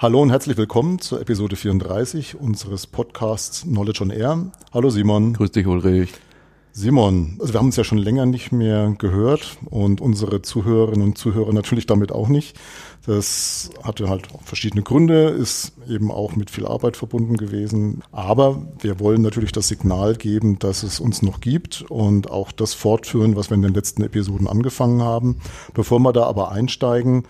Hallo und herzlich willkommen zur Episode 34 unseres Podcasts Knowledge on Air. Hallo Simon. Grüß dich Ulrich. Simon, also wir haben uns ja schon länger nicht mehr gehört und unsere Zuhörerinnen und Zuhörer natürlich damit auch nicht. Das hatte halt verschiedene Gründe, ist eben auch mit viel Arbeit verbunden gewesen. Aber wir wollen natürlich das Signal geben, dass es uns noch gibt und auch das fortführen, was wir in den letzten Episoden angefangen haben. Bevor wir da aber einsteigen,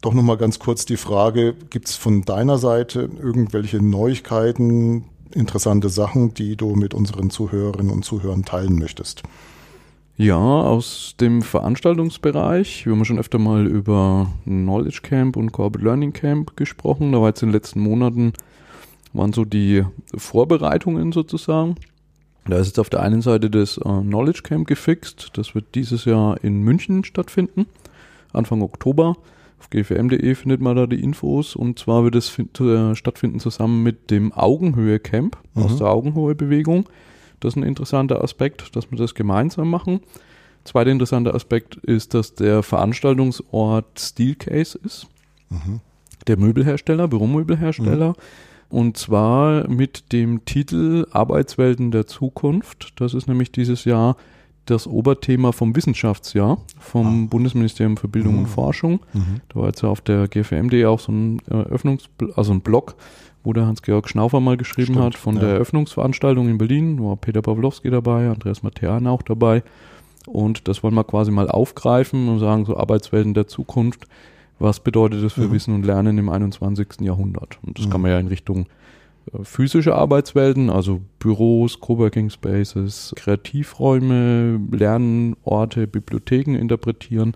doch nochmal ganz kurz die Frage, gibt es von deiner Seite irgendwelche Neuigkeiten, interessante Sachen, die du mit unseren Zuhörerinnen und Zuhörern teilen möchtest? Ja, aus dem Veranstaltungsbereich. Wir haben schon öfter mal über Knowledge Camp und Corporate Learning Camp gesprochen. Da war jetzt in den letzten Monaten, waren so die Vorbereitungen sozusagen. Da ist jetzt auf der einen Seite das äh, Knowledge Camp gefixt. Das wird dieses Jahr in München stattfinden, Anfang Oktober. Auf gfm.de findet man da die Infos und zwar wird es äh, stattfinden zusammen mit dem Augenhöhe Camp mhm. aus der Augenhöhe Bewegung. Das ist ein interessanter Aspekt, dass wir das gemeinsam machen. Zweiter interessanter Aspekt ist, dass der Veranstaltungsort Steelcase ist. Mhm. Der Möbelhersteller, Büromöbelhersteller. Mhm. Und zwar mit dem Titel Arbeitswelten der Zukunft. Das ist nämlich dieses Jahr das Oberthema vom Wissenschaftsjahr vom ah. Bundesministerium für Bildung mhm. und Forschung. Mhm. Da war jetzt ja auf der GFMD auch so ein Eröffnungs, also ein Blog, wo der Hans-Georg Schnaufer mal geschrieben Stimmt, hat von ja. der Eröffnungsveranstaltung in Berlin. Da war Peter Pawlowski dabei, Andreas Matean auch dabei. Und das wollen wir quasi mal aufgreifen und sagen, so Arbeitswelten der Zukunft. Was bedeutet das für mhm. Wissen und Lernen im 21. Jahrhundert? Und das mhm. kann man ja in Richtung äh, physische Arbeitswelten, also Büros, Coworking Spaces, Kreativräume, Lernorte, Bibliotheken interpretieren,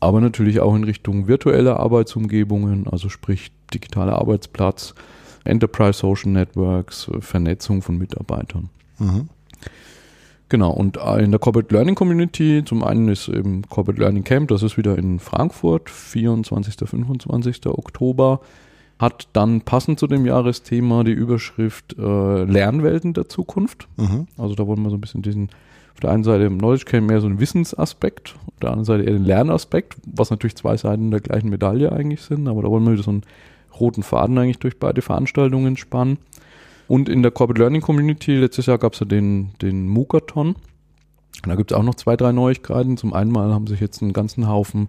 aber natürlich auch in Richtung virtuelle Arbeitsumgebungen, also sprich digitaler Arbeitsplatz, Enterprise Social Networks, Vernetzung von Mitarbeitern. Mhm. Genau, und in der Corporate Learning Community, zum einen ist eben Corporate Learning Camp, das ist wieder in Frankfurt, 24. 25. Oktober hat dann passend zu dem Jahresthema die Überschrift äh, Lernwelten der Zukunft. Mhm. Also da wollen wir so ein bisschen diesen, auf der einen Seite im Knowledge Camp mehr so einen Wissensaspekt, auf der anderen Seite eher den Lernaspekt, was natürlich zwei Seiten der gleichen Medaille eigentlich sind, aber da wollen wir wieder so einen roten Faden eigentlich durch beide Veranstaltungen spannen. Und in der Corporate Learning Community, letztes Jahr gab es ja den, den Mookathon. Da gibt es auch noch zwei, drei Neuigkeiten. Zum einen mal haben sich jetzt einen ganzen Haufen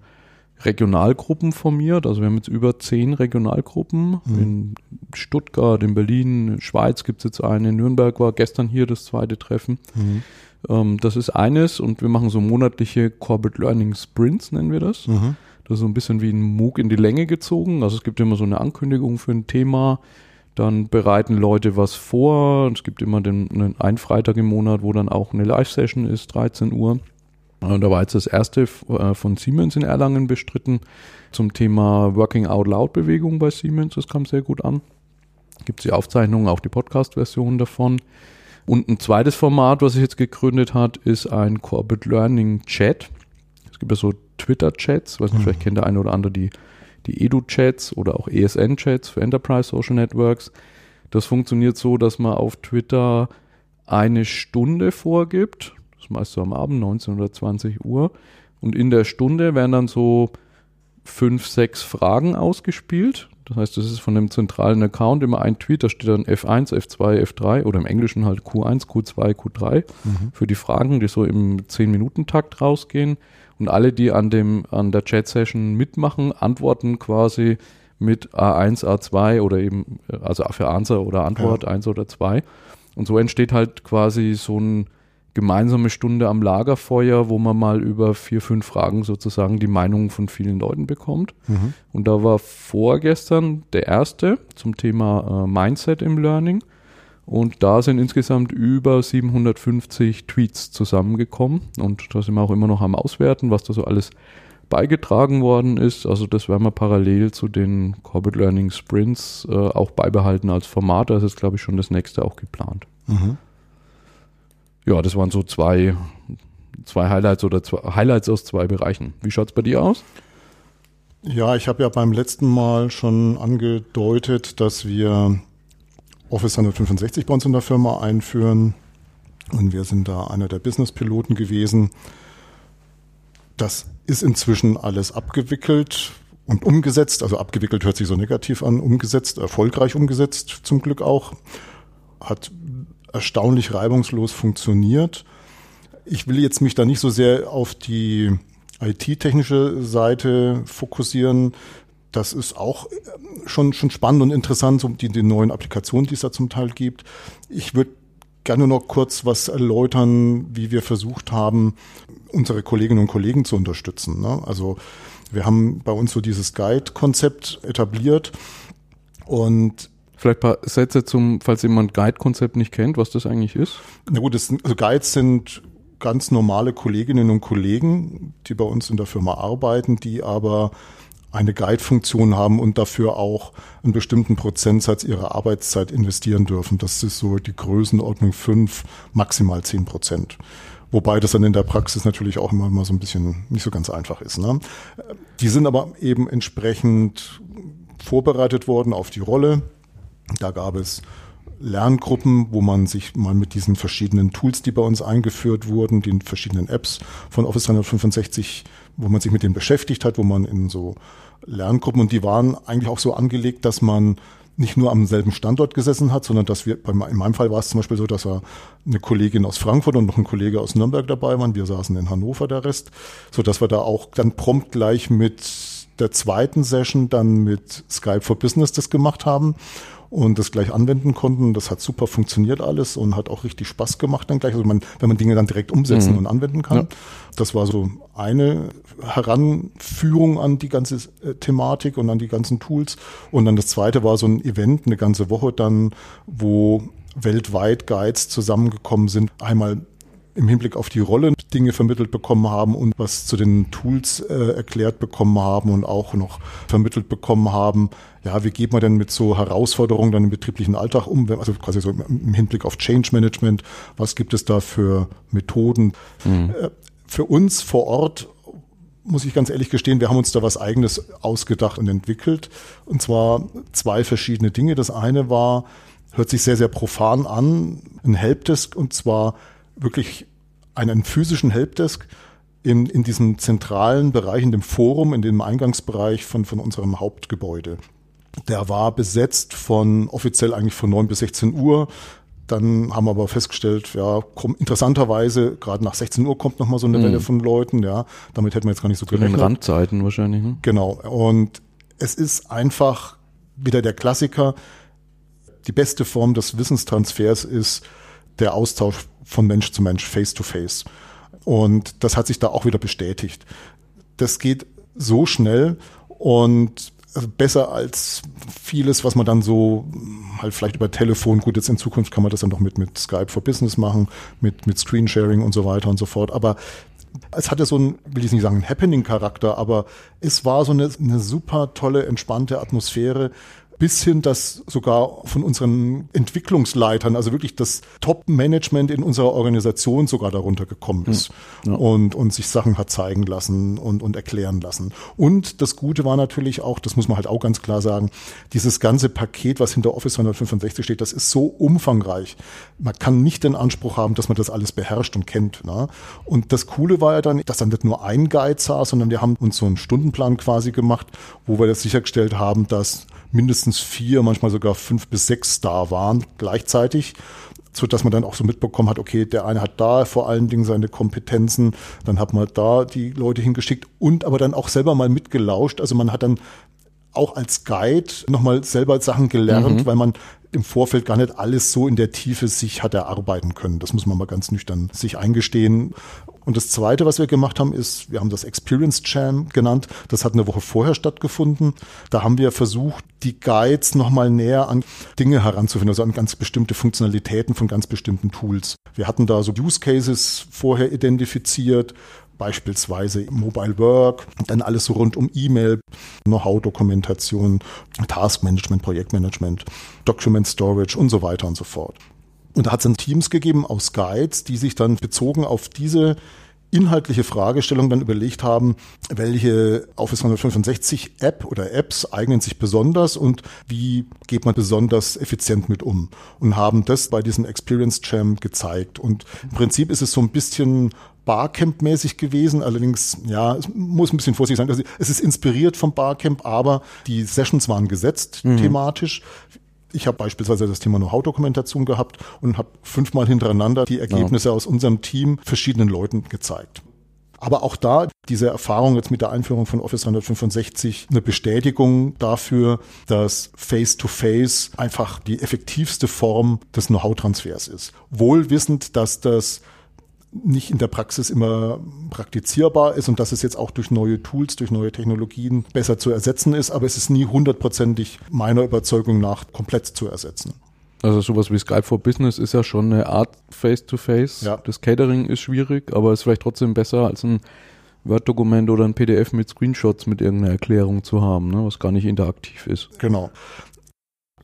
Regionalgruppen formiert. Also wir haben jetzt über zehn Regionalgruppen. Mhm. In Stuttgart, in Berlin, in Schweiz gibt es jetzt eine. In Nürnberg war gestern hier das zweite Treffen. Mhm. Ähm, das ist eines und wir machen so monatliche Corporate Learning Sprints, nennen wir das. Mhm. Das ist so ein bisschen wie ein MOOC in die Länge gezogen. Also es gibt immer so eine Ankündigung für ein Thema. Dann bereiten Leute was vor. Es gibt immer den, einen Freitag im Monat, wo dann auch eine Live-Session ist, 13 Uhr. Und da war jetzt das erste äh, von Siemens in Erlangen bestritten zum Thema Working Out Loud Bewegung bei Siemens. Das kam sehr gut an. Gibt es die Aufzeichnungen, auch die Podcast-Version davon. Und ein zweites Format, was sich jetzt gegründet hat, ist ein Corporate Learning Chat. Es gibt ja so Twitter-Chats, weiß nicht, mhm. vielleicht kennt der eine oder andere die, die Edu-Chats oder auch ESN-Chats für Enterprise Social Networks. Das funktioniert so, dass man auf Twitter eine Stunde vorgibt das meist so am Abend, 19 oder 20 Uhr. Und in der Stunde werden dann so fünf, sechs Fragen ausgespielt. Das heißt, das ist von dem zentralen Account immer ein Tweet, da steht dann F1, F2, F3 oder im Englischen halt Q1, Q2, Q3 mhm. für die Fragen, die so im 10-Minuten-Takt rausgehen. Und alle, die an dem, an der Chat-Session mitmachen, antworten quasi mit A1, A2 oder eben, also für Answer oder Antwort ja. 1 oder 2. Und so entsteht halt quasi so ein gemeinsame Stunde am Lagerfeuer, wo man mal über vier, fünf Fragen sozusagen die Meinungen von vielen Leuten bekommt. Mhm. Und da war vorgestern der erste zum Thema äh, Mindset im Learning. Und da sind insgesamt über 750 Tweets zusammengekommen. Und da sind wir auch immer noch am Auswerten, was da so alles beigetragen worden ist. Also das werden wir parallel zu den Corporate Learning Sprints äh, auch beibehalten als Format. Das ist, glaube ich, schon das nächste auch geplant. Mhm ja, das waren so zwei, zwei Highlights oder zwei, Highlights aus zwei Bereichen. Wie schaut es bei dir aus? Ja, ich habe ja beim letzten Mal schon angedeutet, dass wir Office 365 bei uns in der Firma einführen. Und wir sind da einer der Business-Piloten gewesen. Das ist inzwischen alles abgewickelt und umgesetzt, also abgewickelt hört sich so negativ an, umgesetzt, erfolgreich umgesetzt, zum Glück auch. Hat erstaunlich reibungslos funktioniert. Ich will jetzt mich da nicht so sehr auf die IT-technische Seite fokussieren. Das ist auch schon, schon spannend und interessant, so die, die neuen Applikationen, die es da zum Teil gibt. Ich würde gerne noch kurz was erläutern, wie wir versucht haben, unsere Kolleginnen und Kollegen zu unterstützen. Ne? Also wir haben bei uns so dieses Guide-Konzept etabliert und Vielleicht ein paar Sätze zum, falls jemand Guide-Konzept nicht kennt, was das eigentlich ist. Na gut, das, also Guides sind ganz normale Kolleginnen und Kollegen, die bei uns in der Firma arbeiten, die aber eine Guide-Funktion haben und dafür auch einen bestimmten Prozentsatz ihrer Arbeitszeit investieren dürfen. Das ist so die Größenordnung fünf, maximal zehn Prozent. Wobei das dann in der Praxis natürlich auch immer mal so ein bisschen nicht so ganz einfach ist. Ne? Die sind aber eben entsprechend vorbereitet worden auf die Rolle. Da gab es Lerngruppen, wo man sich mal mit diesen verschiedenen Tools, die bei uns eingeführt wurden, den verschiedenen Apps von Office 365, wo man sich mit denen beschäftigt hat, wo man in so Lerngruppen und die waren eigentlich auch so angelegt, dass man nicht nur am selben Standort gesessen hat, sondern dass wir, in meinem Fall war es zum Beispiel so, dass eine Kollegin aus Frankfurt und noch ein Kollege aus Nürnberg dabei waren. Wir saßen in Hannover, der Rest, so dass wir da auch dann prompt gleich mit der zweiten Session dann mit Skype for Business das gemacht haben und das gleich anwenden konnten. Das hat super funktioniert alles und hat auch richtig Spaß gemacht dann gleich. Also man, wenn man Dinge dann direkt umsetzen mhm. und anwenden kann. Ja. Das war so eine Heranführung an die ganze äh, Thematik und an die ganzen Tools. Und dann das zweite war so ein Event, eine ganze Woche dann, wo weltweit Guides zusammengekommen sind. Einmal im Hinblick auf die Rolle Dinge vermittelt bekommen haben und was zu den Tools äh, erklärt bekommen haben und auch noch vermittelt bekommen haben, ja, wie geht man denn mit so Herausforderungen dann im betrieblichen Alltag um, also quasi so im Hinblick auf Change Management, was gibt es da für Methoden? Mhm. Äh, für uns vor Ort muss ich ganz ehrlich gestehen, wir haben uns da was eigenes ausgedacht und entwickelt. Und zwar zwei verschiedene Dinge. Das eine war, hört sich sehr, sehr profan an, ein Helpdesk und zwar wirklich einen physischen Helpdesk in, in diesem zentralen Bereich, in dem Forum, in dem Eingangsbereich von, von unserem Hauptgebäude. Der war besetzt von offiziell eigentlich von 9 bis 16 Uhr. Dann haben wir aber festgestellt, ja, komm, interessanterweise, gerade nach 16 Uhr kommt nochmal so eine mhm. Welle von Leuten, ja. Damit hätten wir jetzt gar nicht so gerechnet. In den Randzeiten wahrscheinlich, ne? Genau. Und es ist einfach wieder der Klassiker. Die beste Form des Wissenstransfers ist der Austausch von Mensch zu Mensch, face to face. Und das hat sich da auch wieder bestätigt. Das geht so schnell und besser als vieles, was man dann so halt vielleicht über Telefon, gut, jetzt in Zukunft kann man das dann doch mit, mit Skype for Business machen, mit, mit Screensharing und so weiter und so fort. Aber es hatte so ein, will ich nicht sagen, Happening-Charakter, aber es war so eine, eine super tolle, entspannte Atmosphäre, bis hin, dass sogar von unseren Entwicklungsleitern, also wirklich das Top-Management in unserer Organisation sogar darunter gekommen ist ja. und, und sich Sachen hat zeigen lassen und, und erklären lassen. Und das Gute war natürlich auch, das muss man halt auch ganz klar sagen, dieses ganze Paket, was hinter Office 365 steht, das ist so umfangreich. Man kann nicht den Anspruch haben, dass man das alles beherrscht und kennt. Ne? Und das Coole war ja dann, dass dann nicht nur ein Guide saß, sondern wir haben uns so einen Stundenplan quasi gemacht, wo wir das sichergestellt haben, dass mindestens vier, manchmal sogar fünf bis sechs da waren gleichzeitig so dass man dann auch so mitbekommen hat, okay, der eine hat da vor allen Dingen seine Kompetenzen, dann hat man da die Leute hingeschickt und aber dann auch selber mal mitgelauscht. Also man hat dann auch als Guide nochmal selber Sachen gelernt, mhm. weil man im Vorfeld gar nicht alles so in der Tiefe sich hat erarbeiten können. Das muss man mal ganz nüchtern sich eingestehen. Und das Zweite, was wir gemacht haben, ist, wir haben das Experience Jam genannt. Das hat eine Woche vorher stattgefunden. Da haben wir versucht, die Guides nochmal näher an Dinge heranzufinden, also an ganz bestimmte Funktionalitäten von ganz bestimmten Tools. Wir hatten da so Use Cases vorher identifiziert, beispielsweise Mobile Work, dann alles so rund um E-Mail, Know-how-Dokumentation, Taskmanagement, Projektmanagement, Document Storage und so weiter und so fort. Und da hat es dann Teams gegeben aus Guides, die sich dann bezogen auf diese inhaltliche Fragestellung dann überlegt haben, welche Office 365 App oder Apps eignen sich besonders und wie geht man besonders effizient mit um und haben das bei diesem Experience Jam gezeigt. Und im Prinzip ist es so ein bisschen Barcamp-mäßig gewesen. Allerdings, ja, es muss ein bisschen vorsichtig sein. Also es ist inspiriert vom Barcamp, aber die Sessions waren gesetzt mhm. thematisch. Ich habe beispielsweise das Thema Know-how-Dokumentation gehabt und habe fünfmal hintereinander die Ergebnisse ja. aus unserem Team verschiedenen Leuten gezeigt. Aber auch da diese Erfahrung jetzt mit der Einführung von Office 365 eine Bestätigung dafür, dass Face-to-Face -face einfach die effektivste Form des Know-how-Transfers ist. Wohl wissend, dass das nicht in der Praxis immer praktizierbar ist und dass es jetzt auch durch neue Tools, durch neue Technologien besser zu ersetzen ist, aber es ist nie hundertprozentig meiner Überzeugung nach komplett zu ersetzen. Also sowas wie Skype for Business ist ja schon eine Art Face-to-Face. -face. Ja. Das Catering ist schwierig, aber ist vielleicht trotzdem besser als ein Word-Dokument oder ein PDF mit Screenshots mit irgendeiner Erklärung zu haben, ne, was gar nicht interaktiv ist. Genau.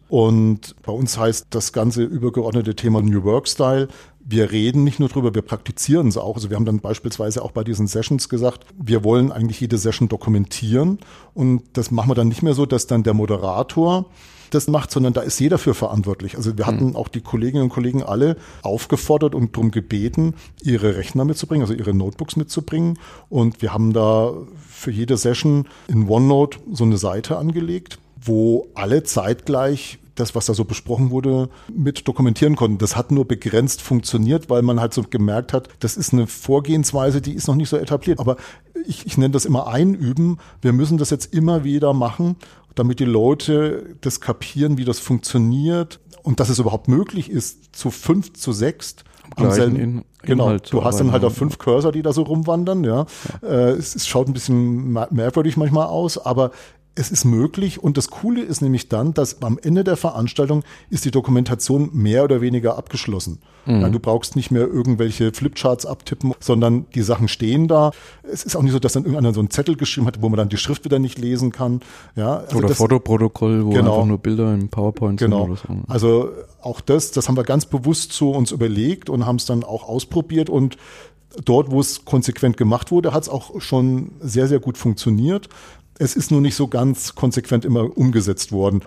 Und bei uns heißt das ganze übergeordnete Thema New Work Style. Wir reden nicht nur drüber, wir praktizieren es auch. Also wir haben dann beispielsweise auch bei diesen Sessions gesagt, wir wollen eigentlich jede Session dokumentieren. Und das machen wir dann nicht mehr so, dass dann der Moderator das macht, sondern da ist jeder für verantwortlich. Also wir hatten hm. auch die Kolleginnen und Kollegen alle aufgefordert und darum gebeten, ihre Rechner mitzubringen, also ihre Notebooks mitzubringen. Und wir haben da für jede Session in OneNote so eine Seite angelegt, wo alle zeitgleich das, was da so besprochen wurde, mit dokumentieren konnten. Das hat nur begrenzt funktioniert, weil man halt so gemerkt hat, das ist eine Vorgehensweise, die ist noch nicht so etabliert. Aber ich, ich nenne das immer einüben. Wir müssen das jetzt immer wieder machen damit die Leute das kapieren, wie das funktioniert und dass es überhaupt möglich ist, zu fünf, zu sechs am selben, in, genau, du hast dann halt auch fünf Cursor, die da so rumwandern, ja. ja. Äh, es, es schaut ein bisschen merkwürdig manchmal aus, aber es ist möglich und das Coole ist nämlich dann, dass am Ende der Veranstaltung ist die Dokumentation mehr oder weniger abgeschlossen. Mhm. Ja, du brauchst nicht mehr irgendwelche Flipcharts abtippen, sondern die Sachen stehen da. Es ist auch nicht so, dass dann irgendeiner so einen Zettel geschrieben hat, wo man dann die Schrift wieder nicht lesen kann. Ja, also oder das, Fotoprotokoll, wo genau, einfach nur Bilder im PowerPoint genau. sind oder so. Also auch das, das haben wir ganz bewusst so uns überlegt und haben es dann auch ausprobiert und dort, wo es konsequent gemacht wurde, hat es auch schon sehr, sehr gut funktioniert. Es ist nur nicht so ganz konsequent immer umgesetzt worden.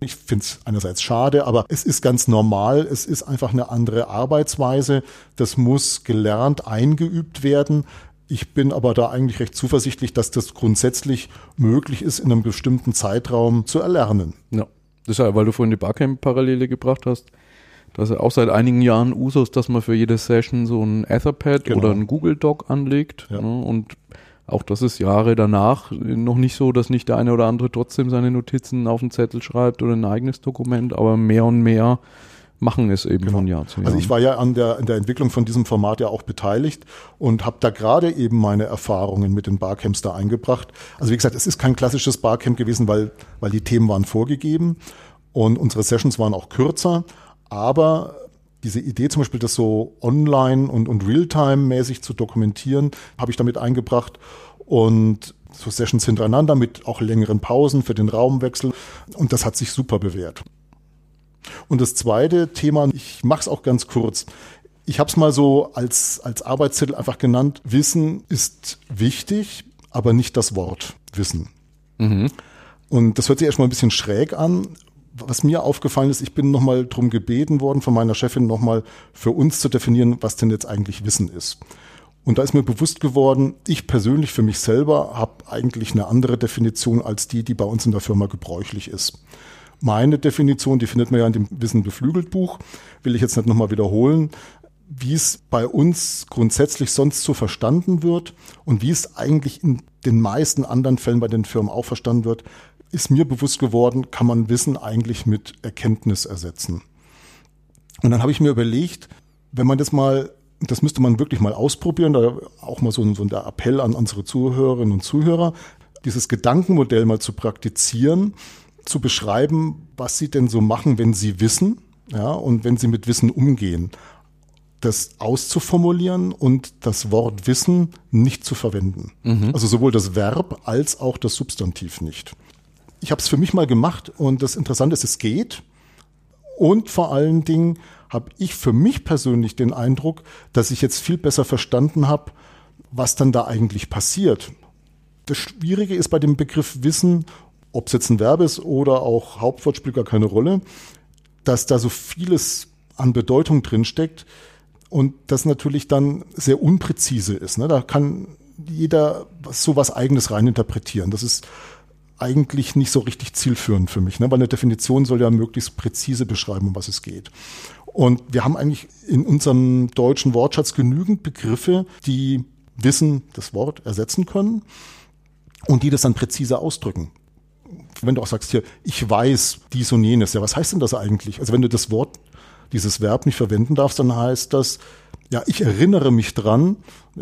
Ich finde es einerseits schade, aber es ist ganz normal. Es ist einfach eine andere Arbeitsweise. Das muss gelernt, eingeübt werden. Ich bin aber da eigentlich recht zuversichtlich, dass das grundsätzlich möglich ist, in einem bestimmten Zeitraum zu erlernen. Ja, deshalb, weil du vorhin die Barcamp-Parallele gebracht hast. Das ist ja auch seit einigen Jahren Usus, dass man für jede Session so ein Etherpad genau. oder ein Google Doc anlegt. Ja. Ne, und auch das ist Jahre danach noch nicht so, dass nicht der eine oder andere trotzdem seine Notizen auf den Zettel schreibt oder ein eigenes Dokument, aber mehr und mehr machen es eben genau. von Jahr zu Jahr. Also ich war ja an der, an der Entwicklung von diesem Format ja auch beteiligt und habe da gerade eben meine Erfahrungen mit den Barcamps da eingebracht. Also wie gesagt, es ist kein klassisches Barcamp gewesen, weil, weil die Themen waren vorgegeben und unsere Sessions waren auch kürzer, aber diese Idee zum Beispiel, das so online und, und Realtime-mäßig zu dokumentieren, habe ich damit eingebracht. Und so Sessions hintereinander mit auch längeren Pausen für den Raumwechsel. Und das hat sich super bewährt. Und das zweite Thema, ich mache es auch ganz kurz. Ich habe es mal so als, als Arbeitstitel einfach genannt. Wissen ist wichtig, aber nicht das Wort Wissen. Mhm. Und das hört sich erstmal ein bisschen schräg an, was mir aufgefallen ist, ich bin nochmal drum gebeten worden von meiner Chefin nochmal für uns zu definieren, was denn jetzt eigentlich Wissen ist. Und da ist mir bewusst geworden, ich persönlich für mich selber habe eigentlich eine andere Definition als die, die bei uns in der Firma gebräuchlich ist. Meine Definition, die findet man ja in dem Wissen beflügelt Buch, will ich jetzt nicht nochmal wiederholen, wie es bei uns grundsätzlich sonst so verstanden wird und wie es eigentlich in den meisten anderen Fällen bei den Firmen auch verstanden wird, ist mir bewusst geworden, kann man Wissen eigentlich mit Erkenntnis ersetzen. Und dann habe ich mir überlegt, wenn man das mal, das müsste man wirklich mal ausprobieren, da auch mal so ein, so ein Appell an unsere Zuhörerinnen und Zuhörer, dieses Gedankenmodell mal zu praktizieren, zu beschreiben, was sie denn so machen, wenn sie wissen, ja, und wenn sie mit Wissen umgehen. Das auszuformulieren und das Wort Wissen nicht zu verwenden. Mhm. Also sowohl das Verb als auch das Substantiv nicht ich habe es für mich mal gemacht und das Interessante ist, es geht. Und vor allen Dingen habe ich für mich persönlich den Eindruck, dass ich jetzt viel besser verstanden habe, was dann da eigentlich passiert. Das Schwierige ist bei dem Begriff Wissen, ob es jetzt ein Verb ist oder auch Hauptwort spielt gar keine Rolle, dass da so vieles an Bedeutung drinsteckt und das natürlich dann sehr unpräzise ist. Ne? Da kann jeder so was Eigenes reininterpretieren. Das ist eigentlich nicht so richtig zielführend für mich, ne? weil eine Definition soll ja möglichst präzise beschreiben, um was es geht. Und wir haben eigentlich in unserem deutschen Wortschatz genügend Begriffe, die Wissen, das Wort ersetzen können und die das dann präzise ausdrücken. Wenn du auch sagst hier, ich weiß dies und jenes, ja, was heißt denn das eigentlich? Also wenn du das Wort, dieses Verb nicht verwenden darfst, dann heißt das, ja, ich erinnere mich dran,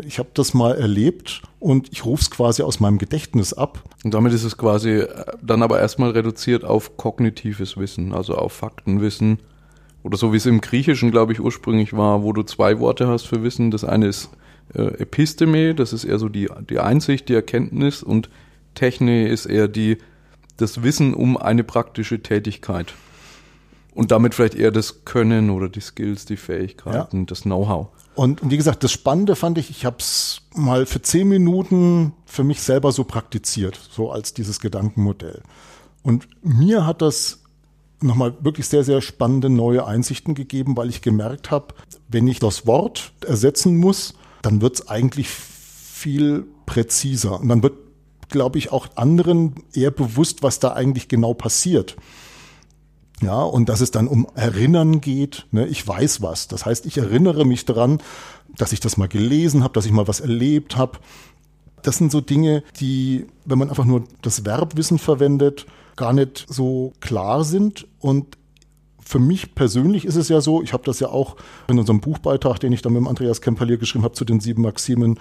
ich habe das mal erlebt und ich rufe es quasi aus meinem Gedächtnis ab. Und damit ist es quasi äh, dann aber erstmal reduziert auf kognitives Wissen, also auf Faktenwissen. Oder so wie es im Griechischen, glaube ich, ursprünglich war, wo du zwei Worte hast für Wissen. Das eine ist äh, Episteme, das ist eher so die, die Einsicht, die Erkenntnis und Techne ist eher die, das Wissen um eine praktische Tätigkeit. Und damit vielleicht eher das Können oder die Skills, die Fähigkeiten, ja. das Know-how. Und wie gesagt, das Spannende fand ich, ich habe es mal für zehn Minuten für mich selber so praktiziert, so als dieses Gedankenmodell. Und mir hat das nochmal wirklich sehr, sehr spannende neue Einsichten gegeben, weil ich gemerkt habe, wenn ich das Wort ersetzen muss, dann wird es eigentlich viel präziser. Und dann wird, glaube ich, auch anderen eher bewusst, was da eigentlich genau passiert. Ja, und dass es dann um Erinnern geht. Ne? Ich weiß was. Das heißt, ich erinnere mich daran, dass ich das mal gelesen habe, dass ich mal was erlebt habe. Das sind so Dinge, die, wenn man einfach nur das Verbwissen verwendet, gar nicht so klar sind. Und für mich persönlich ist es ja so, ich habe das ja auch in unserem Buchbeitrag, den ich dann mit Andreas Kemperlier geschrieben habe zu den sieben Maximen,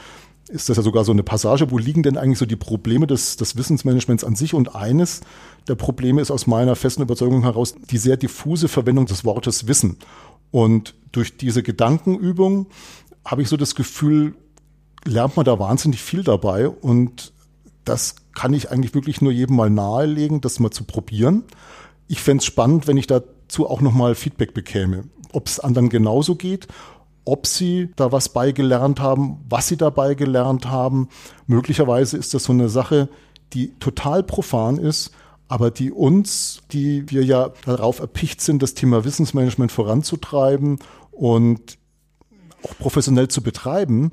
ist das ja sogar so eine Passage, wo liegen denn eigentlich so die Probleme des, des Wissensmanagements an sich? Und eines der Probleme ist aus meiner festen Überzeugung heraus die sehr diffuse Verwendung des Wortes Wissen. Und durch diese Gedankenübung habe ich so das Gefühl, lernt man da wahnsinnig viel dabei. Und das kann ich eigentlich wirklich nur jedem mal nahelegen, das mal zu probieren. Ich fände es spannend, wenn ich dazu auch nochmal Feedback bekäme, ob es anderen genauso geht ob sie da was beigelernt haben, was sie dabei gelernt haben. Möglicherweise ist das so eine Sache, die total profan ist, aber die uns, die wir ja darauf erpicht sind, das Thema Wissensmanagement voranzutreiben und auch professionell zu betreiben,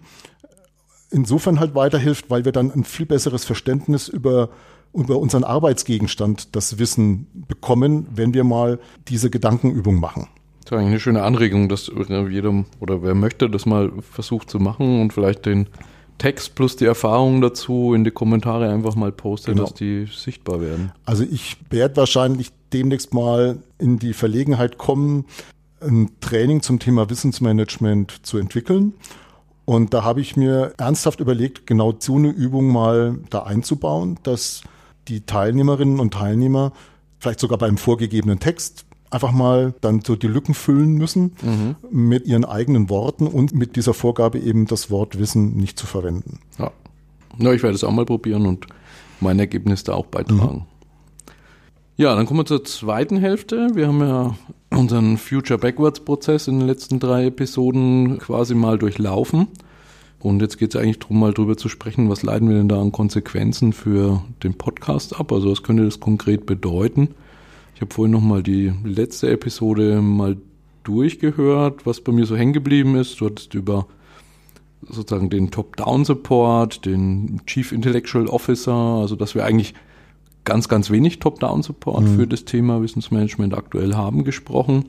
insofern halt weiterhilft, weil wir dann ein viel besseres Verständnis über über unseren Arbeitsgegenstand das Wissen bekommen, wenn wir mal diese Gedankenübung machen. Das ist eigentlich eine schöne Anregung, dass jedem oder wer möchte, das mal versucht zu machen und vielleicht den Text plus die Erfahrungen dazu in die Kommentare einfach mal postet, genau. dass die sichtbar werden. Also ich werde wahrscheinlich demnächst mal in die Verlegenheit kommen, ein Training zum Thema Wissensmanagement zu entwickeln. Und da habe ich mir ernsthaft überlegt, genau so eine Übung mal da einzubauen, dass die Teilnehmerinnen und Teilnehmer vielleicht sogar beim vorgegebenen Text einfach mal dann so die Lücken füllen müssen mhm. mit ihren eigenen Worten und mit dieser Vorgabe eben das Wort Wissen nicht zu verwenden. Ja, ja ich werde es auch mal probieren und mein Ergebnis da auch beitragen. Mhm. Ja, dann kommen wir zur zweiten Hälfte. Wir haben ja unseren Future Backwards Prozess in den letzten drei Episoden quasi mal durchlaufen. Und jetzt geht es eigentlich darum, mal drüber zu sprechen, was leiten wir denn da an Konsequenzen für den Podcast ab? Also was könnte das konkret bedeuten? Ich habe vorhin nochmal die letzte Episode mal durchgehört, was bei mir so hängen geblieben ist. Du hattest über sozusagen den Top-Down-Support, den Chief Intellectual Officer, also dass wir eigentlich ganz, ganz wenig Top-Down-Support mhm. für das Thema Wissensmanagement aktuell haben gesprochen.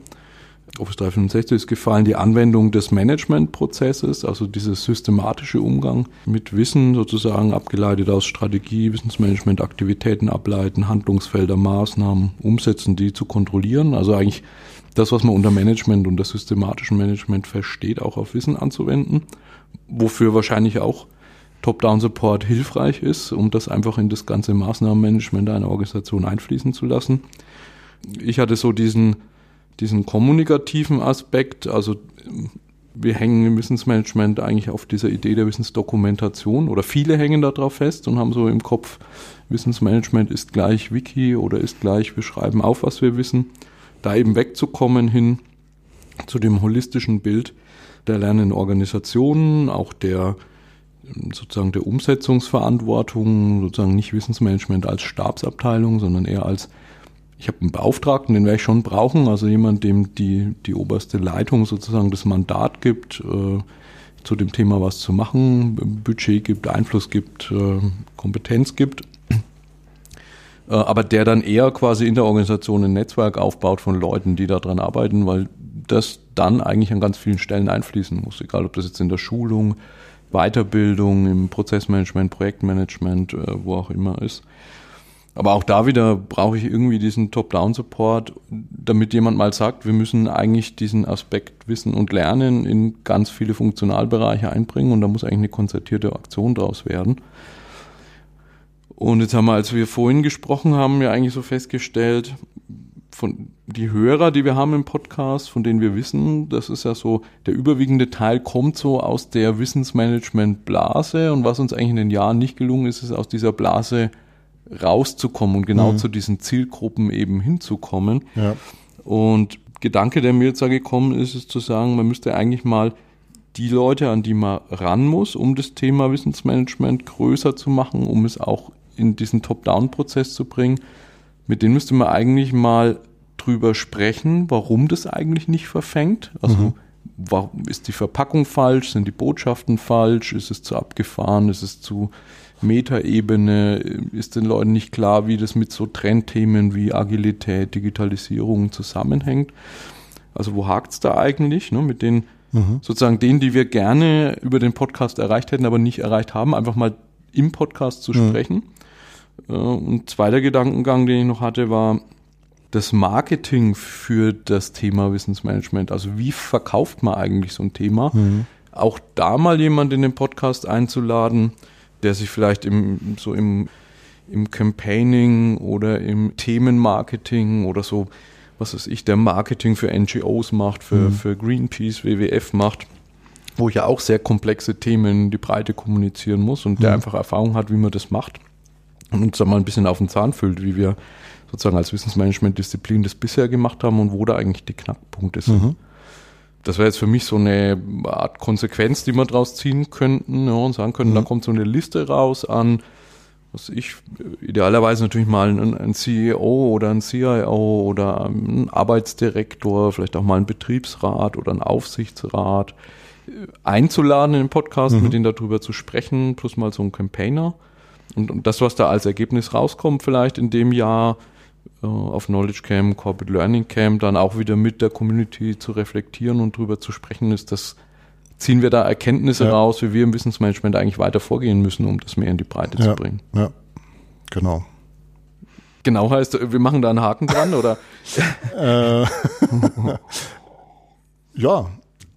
Office 365 ist gefallen, die Anwendung des Managementprozesses, also dieser systematische Umgang mit Wissen, sozusagen abgeleitet aus Strategie, Wissensmanagement, Aktivitäten ableiten, Handlungsfelder, Maßnahmen umsetzen, die zu kontrollieren. Also eigentlich das, was man unter Management und das systematischen Management versteht, auch auf Wissen anzuwenden, wofür wahrscheinlich auch Top-Down-Support hilfreich ist, um das einfach in das ganze Maßnahmenmanagement einer Organisation einfließen zu lassen. Ich hatte so diesen diesen kommunikativen Aspekt, also wir hängen im Wissensmanagement eigentlich auf dieser Idee der Wissensdokumentation oder viele hängen darauf fest und haben so im Kopf, Wissensmanagement ist gleich Wiki oder ist gleich, wir schreiben auf, was wir wissen. Da eben wegzukommen hin zu dem holistischen Bild der lernenden Organisationen, auch der sozusagen der Umsetzungsverantwortung, sozusagen nicht Wissensmanagement als Stabsabteilung, sondern eher als Ich habe einen Beauftragten, den werde ich schon brauchen, also jemand, dem die, die oberste Leitung sozusagen das Mandat gibt, äh, zu dem Thema was zu machen, Budget gibt, Einfluss gibt, äh, Kompetenz gibt. Äh, aber der dann eher quasi in der Organisation ein Netzwerk aufbaut von Leuten, die daran arbeiten, weil das dann eigentlich an ganz vielen Stellen einfließen muss, egal ob das jetzt in der Schulung, Weiterbildung, im Prozessmanagement, Projektmanagement, äh, wo auch immer ist. Aber auch da wieder brauche ich irgendwie diesen Top-Down-Support, damit jemand mal sagt, wir müssen eigentlich diesen Aspekt Wissen und Lernen in ganz viele Funktionalbereiche einbringen und da muss eigentlich eine konzertierte Aktion draus werden. Und jetzt haben wir, als wir vorhin gesprochen haben, ja eigentlich so festgestellt, von die Hörer, die wir haben im Podcast, von denen wir wissen, das ist ja so, der überwiegende Teil kommt so aus der Wissensmanagement-Blase und was uns eigentlich in den Jahren nicht gelungen ist, ist aus dieser Blase rauszukommen und genau mhm. zu diesen Zielgruppen eben hinzukommen. Ja. Und Gedanke, der mir jetzt da gekommen ist, ist zu sagen, man müsste eigentlich mal die Leute, an die man ran muss, um das Thema Wissensmanagement größer zu machen, um es auch in diesen Top-Down-Prozess zu bringen, mit denen müsste man eigentlich mal drüber sprechen, warum das eigentlich nicht verfängt. Also mhm. warum ist die Verpackung falsch, sind die Botschaften falsch, ist es zu abgefahren, ist es zu Metaebene ist den Leuten nicht klar, wie das mit so Trendthemen wie Agilität, Digitalisierung zusammenhängt. Also wo hakt's da eigentlich? Ne, mit den mhm. sozusagen denen, die wir gerne über den Podcast erreicht hätten, aber nicht erreicht haben, einfach mal im Podcast zu mhm. sprechen. Äh, und zweiter Gedankengang, den ich noch hatte, war das Marketing für das Thema Wissensmanagement. Also wie verkauft man eigentlich so ein Thema? Mhm. Auch da mal jemand in den Podcast einzuladen, der sich vielleicht im, so im, im Campaigning oder im Themenmarketing oder so, was weiß ich, der Marketing für NGOs macht, für, mhm. für Greenpeace, WWF macht, wo ich ja auch sehr komplexe Themen in die Breite kommunizieren muss und mhm. der einfach Erfahrung hat, wie man das macht und uns da mal ein bisschen auf den Zahn füllt, wie wir sozusagen als Wissensmanagement-Disziplin das bisher gemacht haben und wo da eigentlich die Knackpunkte sind. Mhm das wäre jetzt für mich so eine Art Konsequenz, die wir daraus ziehen könnten ja, und sagen können, mhm. da kommt so eine Liste raus an, was ich, idealerweise natürlich mal ein, ein CEO oder ein CIO oder ein Arbeitsdirektor, vielleicht auch mal ein Betriebsrat oder ein Aufsichtsrat äh, einzuladen in den Podcast, mhm. mit denen darüber zu sprechen, plus mal so ein Campaigner. Und, und das, was da als Ergebnis rauskommt, vielleicht in dem Jahr, auf Knowledge Camp, Corporate Learning Camp dann auch wieder mit der Community zu reflektieren und darüber zu sprechen ist, dass ziehen wir da Erkenntnisse ja. raus, wie wir im Wissensmanagement eigentlich weiter vorgehen müssen, um das mehr in die Breite ja. zu bringen. Ja, genau. Genau heißt, wir machen da einen Haken dran, oder? Äh, ja,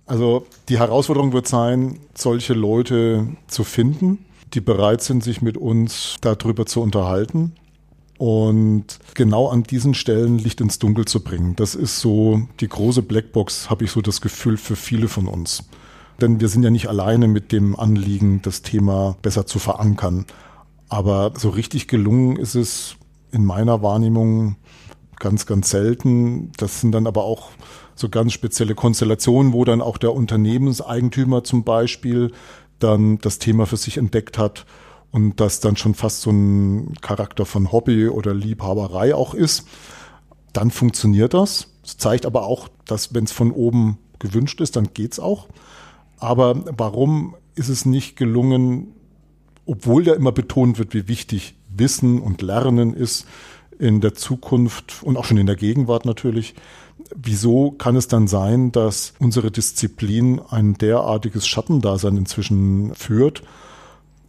also die Herausforderung wird sein, solche Leute zu finden, die bereit sind, sich mit uns darüber zu unterhalten und genau an diesen Stellen Licht ins Dunkel zu bringen. Das ist so die große Blackbox, habe ich so das Gefühl für viele von uns. Denn wir sind ja nicht alleine mit dem Anliegen, das Thema besser zu verankern. Aber so richtig gelungen ist es in meiner Wahrnehmung ganz, ganz selten. Das sind dann aber auch so ganz spezielle Konstellationen, wo dann auch der Unternehmenseigentümer zum Beispiel dann das Thema für sich entdeckt hat und das dann schon fast so ein Charakter von Hobby oder Liebhaberei auch ist, dann funktioniert das. Es zeigt aber auch, dass wenn es von oben gewünscht ist, dann geht's auch. Aber warum ist es nicht gelungen, obwohl da immer betont wird, wie wichtig Wissen und Lernen ist in der Zukunft und auch schon in der Gegenwart natürlich, wieso kann es dann sein, dass unsere Disziplin ein derartiges Schattendasein inzwischen führt?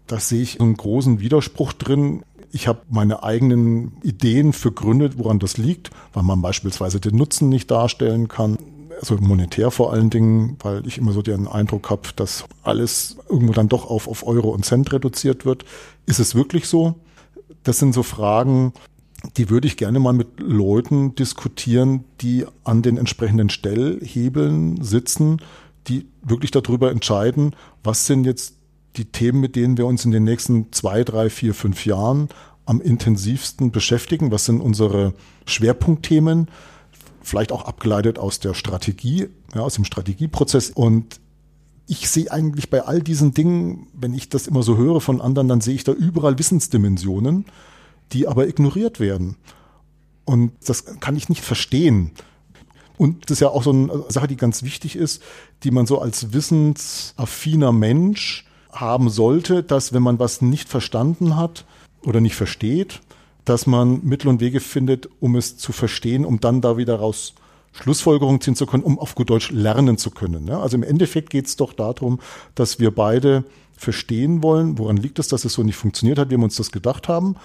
Da sehe ich einen großen Widerspruch drin. Ich habe meine eigenen Ideen für Gründe, woran das liegt, weil man beispielsweise den Nutzen nicht darstellen kann. Also monetär vor allen Dingen, weil ich immer so den Eindruck habe, dass alles irgendwo dann doch auf, auf Euro und Cent reduziert wird. Ist es wirklich so? Das sind so Fragen, die würde ich gerne mal mit Leuten diskutieren, die an den entsprechenden Stellhebeln sitzen, die wirklich darüber entscheiden, was sind jetzt die Themen, mit denen wir uns in den nächsten zwei, drei, vier, fünf Jahren am intensivsten beschäftigen. Was sind unsere Schwerpunktthemen? Vielleicht auch abgeleitet aus der Strategie, ja, aus dem Strategieprozess. Und ich sehe eigentlich bei all diesen Dingen, wenn ich das immer so höre von anderen, dann sehe ich da überall Wissensdimensionen, die aber ignoriert werden. Und das kann ich nicht verstehen. Und das ist ja auch so eine Sache, die ganz wichtig ist, die man so als wissensaffiner Mensch haben sollte, dass wenn man was nicht verstanden hat oder nicht versteht, dass man Mittel und Wege findet, um es zu verstehen, um dann da wieder raus Schlussfolgerungen ziehen zu können, um auf gut Deutsch lernen zu können. Also im Endeffekt geht es doch darum, dass wir beide verstehen wollen, woran liegt es, dass es so nicht funktioniert hat, wie wir uns das gedacht haben,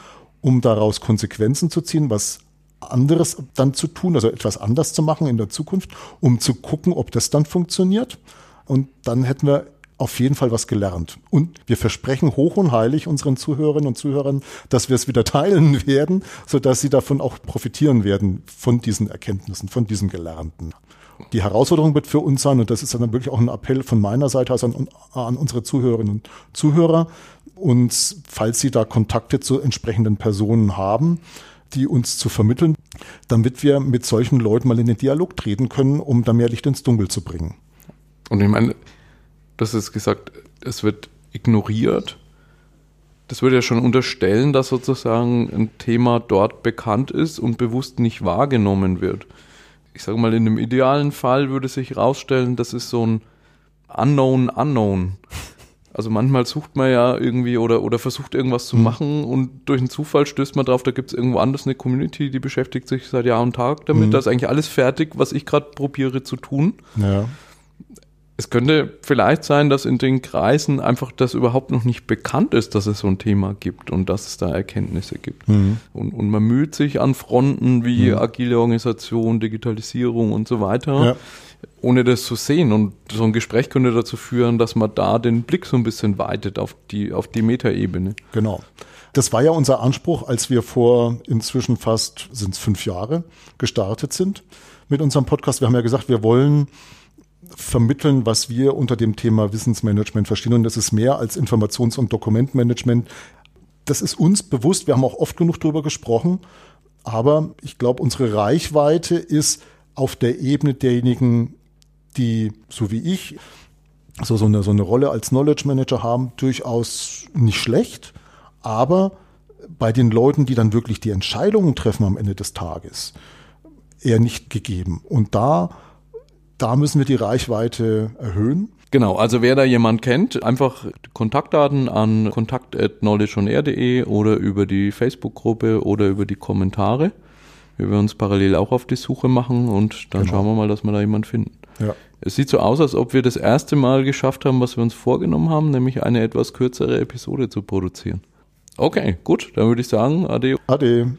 um daraus Konsequenzen zu ziehen, was anderes dann zu tun, also etwas anders zu machen in der Zukunft, um zu gucken, ob das dann funktioniert. Und dann hätten wir auf jeden Fall was gelernt. Und wir versprechen hoch und heilig unseren Zuhörerinnen und Zuhörern, dass wir es wieder teilen werden, sodass sie davon auch profitieren werden, von diesen Erkenntnissen, von diesem Gelernten. Die Herausforderung wird für uns sein, und das ist dann wirklich auch ein Appell von meiner Seite aus an, an unsere Zuhörerinnen und Zuhörer, und falls Sie da Kontakte zu entsprechenden Personen haben, die uns zu vermitteln, damit wir mit solchen Leuten mal in den Dialog treten können, um da mehr Licht ins Dunkel zu bringen. Und ich meine, das ist gesagt, es wird ignoriert. Das würde ja schon unterstellen, dass sozusagen ein Thema dort bekannt ist und bewusst nicht wahrgenommen wird. Ich sage mal, in einem idealen Fall würde sich herausstellen, das ist so ein Unknown Unknown. Also manchmal sucht man ja irgendwie oder, oder versucht irgendwas zu mhm. machen und durch einen Zufall stößt man drauf, da gibt es irgendwo anders eine Community, die beschäftigt sich seit Jahr und Tag damit. Mhm. Da ist eigentlich alles fertig, was ich gerade probiere zu tun. Ja. Es könnte vielleicht sein, dass in den Kreisen einfach das überhaupt noch nicht bekannt ist, dass es so ein Thema gibt und dass es da Erkenntnisse gibt. Mhm. Und, und man müht sich an Fronten wie mhm. agile Organisation, Digitalisierung und so weiter. Ja ohne das zu sehen. Und so ein Gespräch könnte dazu führen, dass man da den Blick so ein bisschen weitet auf die, auf die Metaebene. Genau. Das war ja unser Anspruch, als wir vor inzwischen fast, sind es fünf Jahre, gestartet sind mit unserem Podcast. Wir haben ja gesagt, wir wollen vermitteln, was wir unter dem Thema Wissensmanagement verstehen. Und das ist mehr als Informations- und Dokumentmanagement. Das ist uns bewusst. Wir haben auch oft genug darüber gesprochen. Aber ich glaube, unsere Reichweite ist auf der Ebene derjenigen, die, so wie ich, so, so, eine, so eine Rolle als Knowledge Manager haben, durchaus nicht schlecht. Aber bei den Leuten, die dann wirklich die Entscheidungen treffen am Ende des Tages, eher nicht gegeben. Und da, da müssen wir die Reichweite erhöhen. Genau, also wer da jemand kennt, einfach Kontaktdaten an kontakt.knowledgeonair.de oder über die Facebook-Gruppe oder über die Kommentare. Wir werden uns parallel auch auf die Suche machen und dann genau. schauen wir mal, dass wir da jemanden finden. Ja. Es sieht so aus, als ob wir das erste Mal geschafft haben, was wir uns vorgenommen haben, nämlich eine etwas kürzere Episode zu produzieren. Okay, gut, dann würde ich sagen, ade. Ade.